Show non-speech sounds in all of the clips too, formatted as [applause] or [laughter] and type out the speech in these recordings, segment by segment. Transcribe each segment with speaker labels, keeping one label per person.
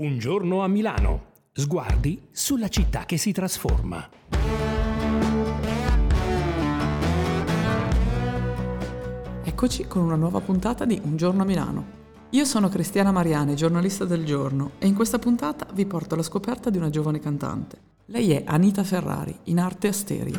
Speaker 1: Un giorno a Milano. Sguardi sulla città che si trasforma.
Speaker 2: Eccoci con una nuova puntata di Un giorno a Milano. Io sono Cristiana Mariani, giornalista del giorno, e in questa puntata vi porto alla scoperta di una giovane cantante. Lei è Anita Ferrari, in arte Asteria.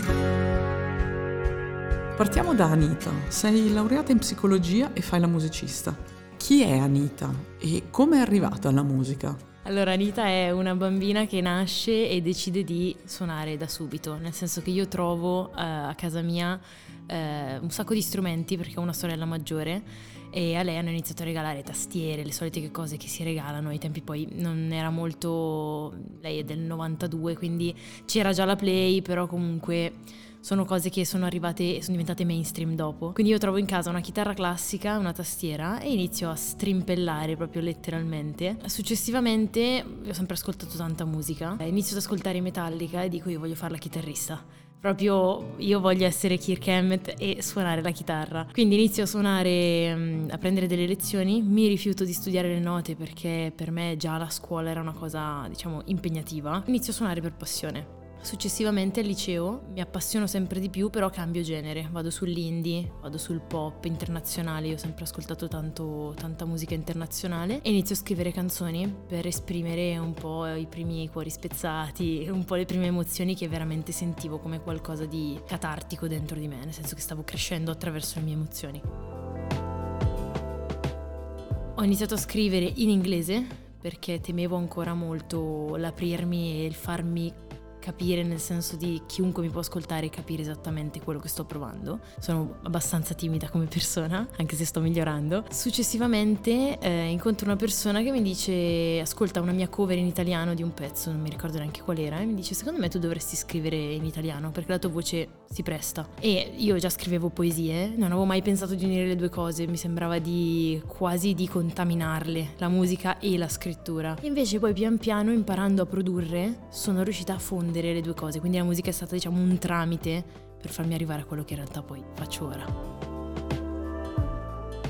Speaker 2: Partiamo da Anita. Sei laureata in psicologia e fai la musicista. Chi è Anita e come è arrivata alla musica?
Speaker 3: Allora, Anita è una bambina che nasce e decide di suonare da subito, nel senso che io trovo uh, a casa mia uh, un sacco di strumenti perché ho una sorella maggiore e a lei hanno iniziato a regalare tastiere, le solite cose che si regalano, ai tempi poi non era molto... lei è del 92, quindi c'era già la Play, però comunque sono cose che sono arrivate e sono diventate mainstream dopo. Quindi io trovo in casa una chitarra classica, una tastiera e inizio a strimpellare proprio letteralmente. Successivamente ho sempre ascoltato tanta musica, inizio ad ascoltare Metallica e dico io voglio fare la chitarrista proprio io voglio essere Kirk Hammett e suonare la chitarra. Quindi inizio a suonare, mm, a prendere delle lezioni, mi rifiuto di studiare le note perché per me già la scuola era una cosa, diciamo, impegnativa. Inizio a suonare per passione. Successivamente al liceo mi appassiono sempre di più, però cambio genere, vado sull'indie, vado sul pop internazionale, io ho sempre ascoltato tanto, tanta musica internazionale e inizio a scrivere canzoni per esprimere un po' i primi cuori spezzati, un po' le prime emozioni che veramente sentivo come qualcosa di catartico dentro di me, nel senso che stavo crescendo attraverso le mie emozioni. Ho iniziato a scrivere in inglese perché temevo ancora molto l'aprirmi e il farmi capire nel senso di chiunque mi può ascoltare e capire esattamente quello che sto provando. Sono abbastanza timida come persona, anche se sto migliorando. Successivamente eh, incontro una persona che mi dice ascolta una mia cover in italiano di un pezzo, non mi ricordo neanche qual era, e mi dice secondo me tu dovresti scrivere in italiano perché la tua voce si presta. E io già scrivevo poesie, non avevo mai pensato di unire le due cose, mi sembrava di quasi di contaminarle, la musica e la scrittura. Invece poi pian piano imparando a produrre sono riuscita a fondere fondere le due cose, quindi la musica è stata diciamo un tramite per farmi arrivare a quello che in realtà poi faccio ora.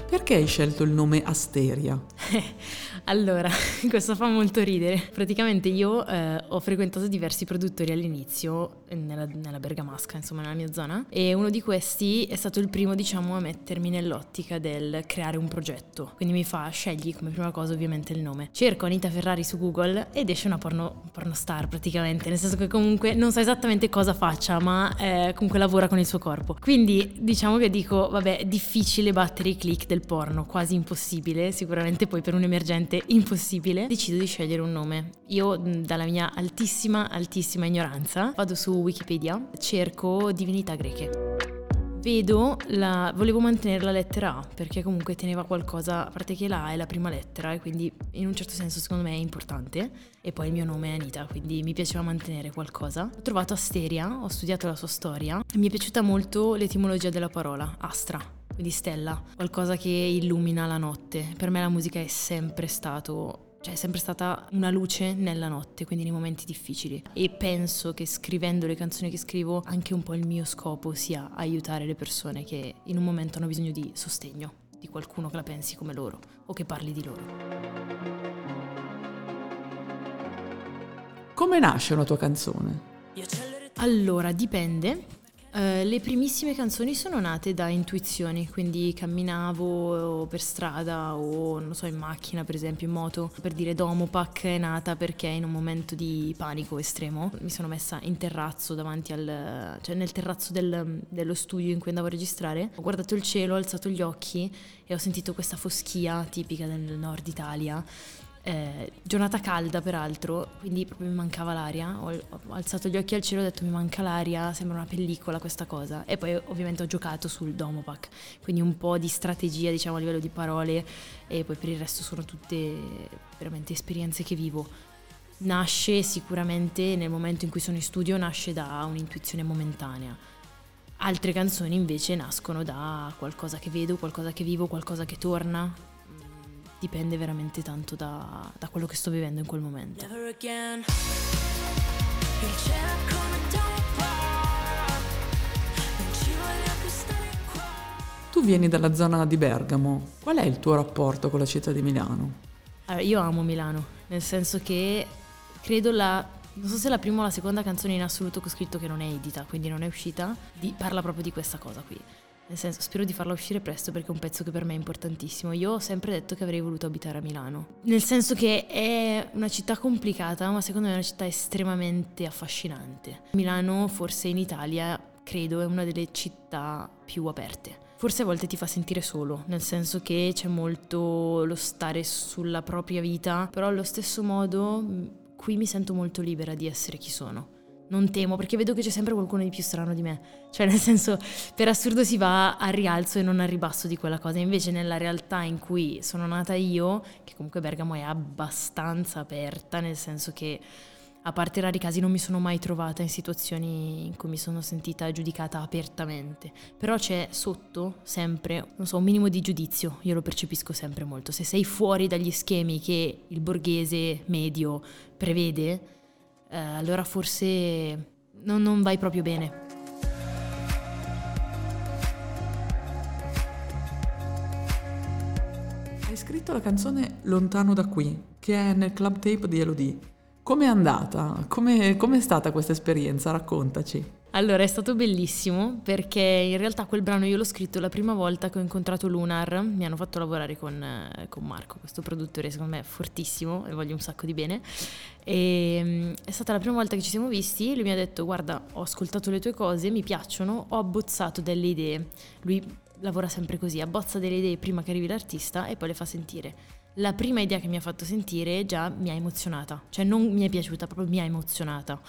Speaker 2: Perché hai scelto il nome Asteria? [laughs]
Speaker 3: allora, [laughs] questo fa molto ridere. Praticamente io eh, ho frequentato diversi produttori all'inizio nella, nella, Bergamasca, insomma nella mia zona, e uno di questi è stato il primo, diciamo, a mettermi nell'ottica del creare un progetto. Quindi mi fa, scegli come prima cosa ovviamente il nome. Cerco Anita Ferrari su Google ed esce una porno, porno star praticamente, nel senso che comunque non so esattamente cosa faccia, ma eh, comunque lavora con il suo corpo. Quindi diciamo che dico, vabbè, difficile battere i click del porno, quasi impossibile, sicuramente poi per un emergente impossibile, decido di scegliere un nome. Io dalla mia altissima, altissima ignoranza vado su Wikipedia, cerco divinità greche. Vedo la... volevo mantenere la lettera A perché comunque teneva qualcosa, a parte che la A è la prima lettera e quindi in un certo senso secondo me è importante e poi il mio nome è Anita, quindi mi piaceva mantenere qualcosa. Ho trovato Asteria, ho studiato la sua storia mi è piaciuta molto l'etimologia della parola, astra, quindi stella, qualcosa che illumina la notte. Per me la musica è sempre stato cioè è sempre stata una luce nella notte, quindi nei momenti difficili. E penso che scrivendo le canzoni che scrivo, anche un po' il mio scopo sia aiutare le persone che in un momento hanno bisogno di sostegno, di qualcuno che la pensi come loro o che parli di loro.
Speaker 2: Come nasce una tua canzone?
Speaker 3: Allora, dipende. Uh, le primissime canzoni sono nate da intuizioni, quindi camminavo per strada o non so in macchina per esempio, in moto. Per dire Domopac è nata perché in un momento di panico estremo mi sono messa in terrazzo davanti al... cioè nel terrazzo del, dello studio in cui andavo a registrare. Ho guardato il cielo, ho alzato gli occhi e ho sentito questa foschia tipica del nord Italia eh, giornata calda peraltro, quindi proprio mi mancava l'aria. Ho, ho, alzato gli occhi al cielo e ho detto mi manca l'aria, sembra una pellicola questa cosa. E poi ovviamente ho giocato sul Domopac, quindi un po' di strategia diciamo a livello di parole e poi per il resto sono tutte veramente esperienze che vivo. Nasce sicuramente nel momento in cui sono in studio, nasce da un'intuizione momentanea. Altre canzoni invece nascono da qualcosa che vedo, qualcosa che vivo, qualcosa che torna, dipende veramente tanto da, da quello che sto vivendo in quel momento.
Speaker 2: Tu vieni dalla zona di Bergamo, qual è il tuo rapporto con la città di Milano?
Speaker 3: Allora, io amo Milano, nel senso che credo la non so se la prima o la seconda canzone in assoluto che ho scritto che non è edita, quindi non è uscita, di, parla proprio di questa cosa qui. Nel senso, spero di farla uscire presto perché è un pezzo che per me è importantissimo. Io ho sempre detto che avrei voluto abitare a Milano. Nel senso che è una città complicata, ma secondo me è una città estremamente affascinante. Milano, forse in Italia, credo, è una delle città più aperte. Forse a volte ti fa sentire solo, nel senso che c'è molto lo stare sulla propria vita, però allo stesso modo qui mi sento molto libera di essere chi sono. Non temo perché vedo che c'è sempre qualcuno di più strano di me. Cioè, nel senso, per assurdo si va al rialzo e non al ribasso di quella cosa. Invece, nella realtà in cui sono nata io, che comunque Bergamo è abbastanza aperta, nel senso che a parte rari casi non mi sono mai trovata in situazioni in cui mi sono sentita giudicata apertamente, però c'è sotto sempre, non so, un minimo di giudizio, io lo percepisco sempre molto. Se sei fuori dagli schemi che il borghese medio prevede, eh, allora forse non, non vai proprio bene.
Speaker 2: Hai scritto la canzone Lontano da qui, che è nel club tape di Elodie. Com'è andata? Come è stata questa esperienza? Raccontaci.
Speaker 3: Allora, è stato bellissimo perché in realtà quel brano io l'ho scritto la prima volta che ho incontrato Lunar, mi hanno fatto lavorare con, eh, con Marco, questo produttore secondo me è fortissimo e voglio un sacco di bene. E, mm, è stata la prima volta che ci siamo visti, lui mi ha detto guarda ho ascoltato le tue cose, mi piacciono, ho abbozzato delle idee. Lui lavora sempre così, abbozza delle idee prima che arrivi l'artista e poi le fa sentire la prima idea che mi ha fatto sentire già mi ha emozionata, cioè non mi è piaciuta, proprio mi ha emozionata.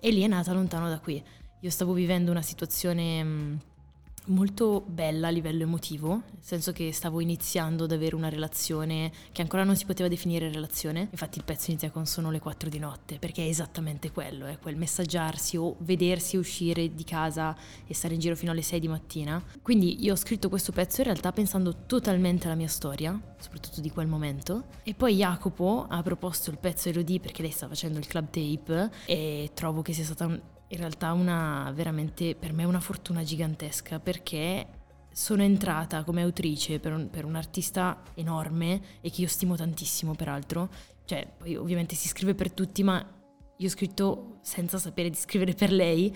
Speaker 3: E lì è nata lontano da qui. Io stavo vivendo una situazione mm, molto bella a livello emotivo, nel senso che stavo iniziando ad avere una relazione che ancora non si poteva definire relazione, infatti il pezzo inizia con sono le 4 di notte, perché è esattamente quello, è quel messaggiarsi o vedersi uscire di casa e stare in giro fino alle 6 di mattina. Quindi io ho scritto questo pezzo in realtà pensando totalmente alla mia storia, soprattutto di quel momento, e poi Jacopo ha proposto il pezzo Elodie perché lei sta facendo il club tape e trovo che sia stata un in realtà una veramente per me una fortuna gigantesca perché sono entrata come autrice per un, per un, artista enorme e che io stimo tantissimo peraltro, cioè poi ovviamente si scrive per tutti ma io ho scritto senza sapere di scrivere per lei,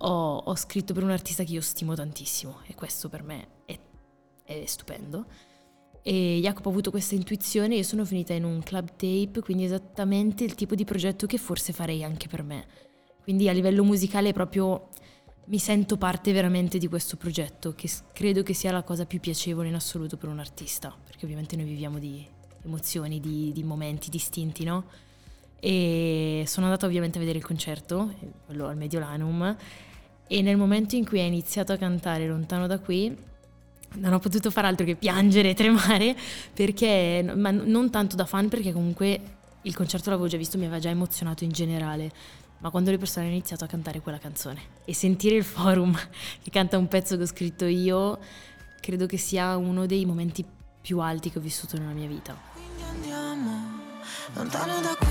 Speaker 3: ho, ho scritto per un artista che io stimo tantissimo e questo per me è, è stupendo. E Jacopo ha avuto questa intuizione, io sono finita in un club tape, quindi esattamente il tipo di progetto che forse farei anche per me quindi a livello musicale proprio mi sento parte veramente di questo progetto, che credo che sia la cosa più piacevole in assoluto per un artista, perché ovviamente noi viviamo di emozioni, di, di momenti distinti, no? E sono andata ovviamente a vedere il concerto, quello al Mediolanum, e nel momento in cui ha iniziato a cantare Lontano da qui, non ho potuto fare altro che piangere e tremare, perché, ma non tanto da fan, perché comunque il concerto l'avevo già visto, mi aveva già emozionato in generale, ma quando le persone hanno iniziato a cantare quella canzone e sentire il forum [laughs] che canta un pezzo che ho scritto io, credo che sia uno dei momenti più alti che ho vissuto nella mia vita. Quindi andiamo lontano da qui.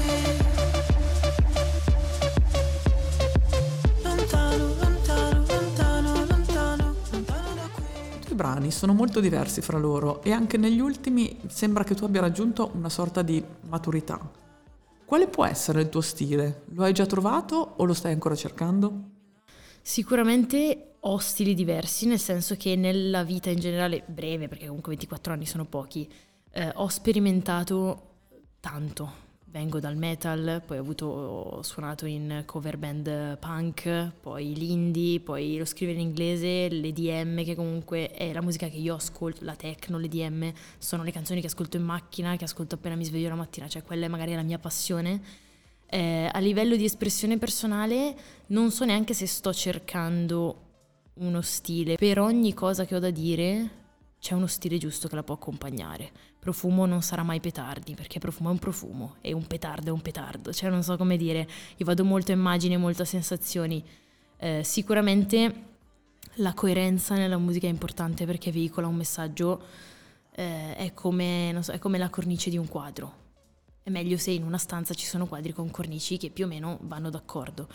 Speaker 2: Lontano, lontano, lontano, lontano, lontano da qui. I tuoi brani sono molto diversi fra loro e anche negli ultimi sembra che tu abbia raggiunto una sorta di maturità. Quale può essere il tuo stile? Lo hai già trovato o lo stai ancora cercando?
Speaker 3: Sicuramente ho stili diversi, nel senso che nella vita in generale, breve, perché comunque 24 anni sono pochi, eh, ho sperimentato tanto, vengo dal metal, poi ho, avuto, ho suonato in cover band punk, poi l'indie, poi lo scrivere in inglese, l'EDM che comunque è la musica che io ascolto, la techno, l'EDM, sono le canzoni che ascolto in macchina, che ascolto appena mi sveglio la mattina, cioè quella è magari la mia passione. Eh, a livello di espressione personale non so neanche se sto cercando uno stile, per ogni cosa che ho da dire c'è uno stile giusto che la può accompagnare. Profumo non sarà mai petardi, perché profumo è un profumo e un petardo è un petardo, cioè non so come dire, io vado molto a immagini, molto a sensazioni. Eh, sicuramente la coerenza nella musica è importante perché veicola un messaggio, eh, è, come, so, è come la cornice di un quadro. È meglio se in una stanza ci sono quadri con cornici che più o meno vanno d'accordo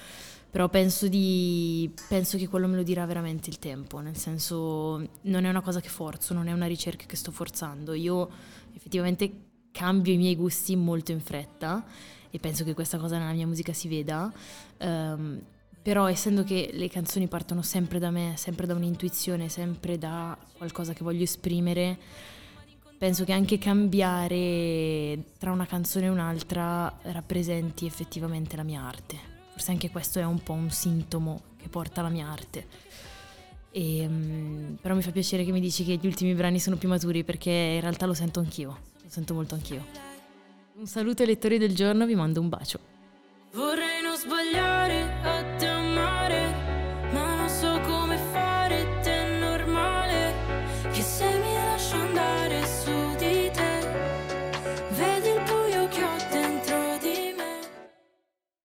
Speaker 3: però penso, di, penso che quello me lo dirà veramente il tempo, nel senso non è una cosa che forzo, non è una ricerca che sto forzando. Io effettivamente cambio i miei gusti molto in fretta e penso che questa cosa nella mia musica si veda. Um, però essendo che le canzoni partono sempre da me, sempre da un'intuizione, sempre da qualcosa che voglio esprimere, penso che anche cambiare tra una canzone e un'altra rappresenti effettivamente la mia arte. Forse anche questo è un po' un sintomo che porta alla mia arte. E, um, però mi fa piacere che mi dici che gli ultimi brani sono più maturi perché in realtà lo sento anch'io, lo sento molto anch'io. Un saluto ai lettori del giorno, vi mando un bacio. Vorrei non sbagliare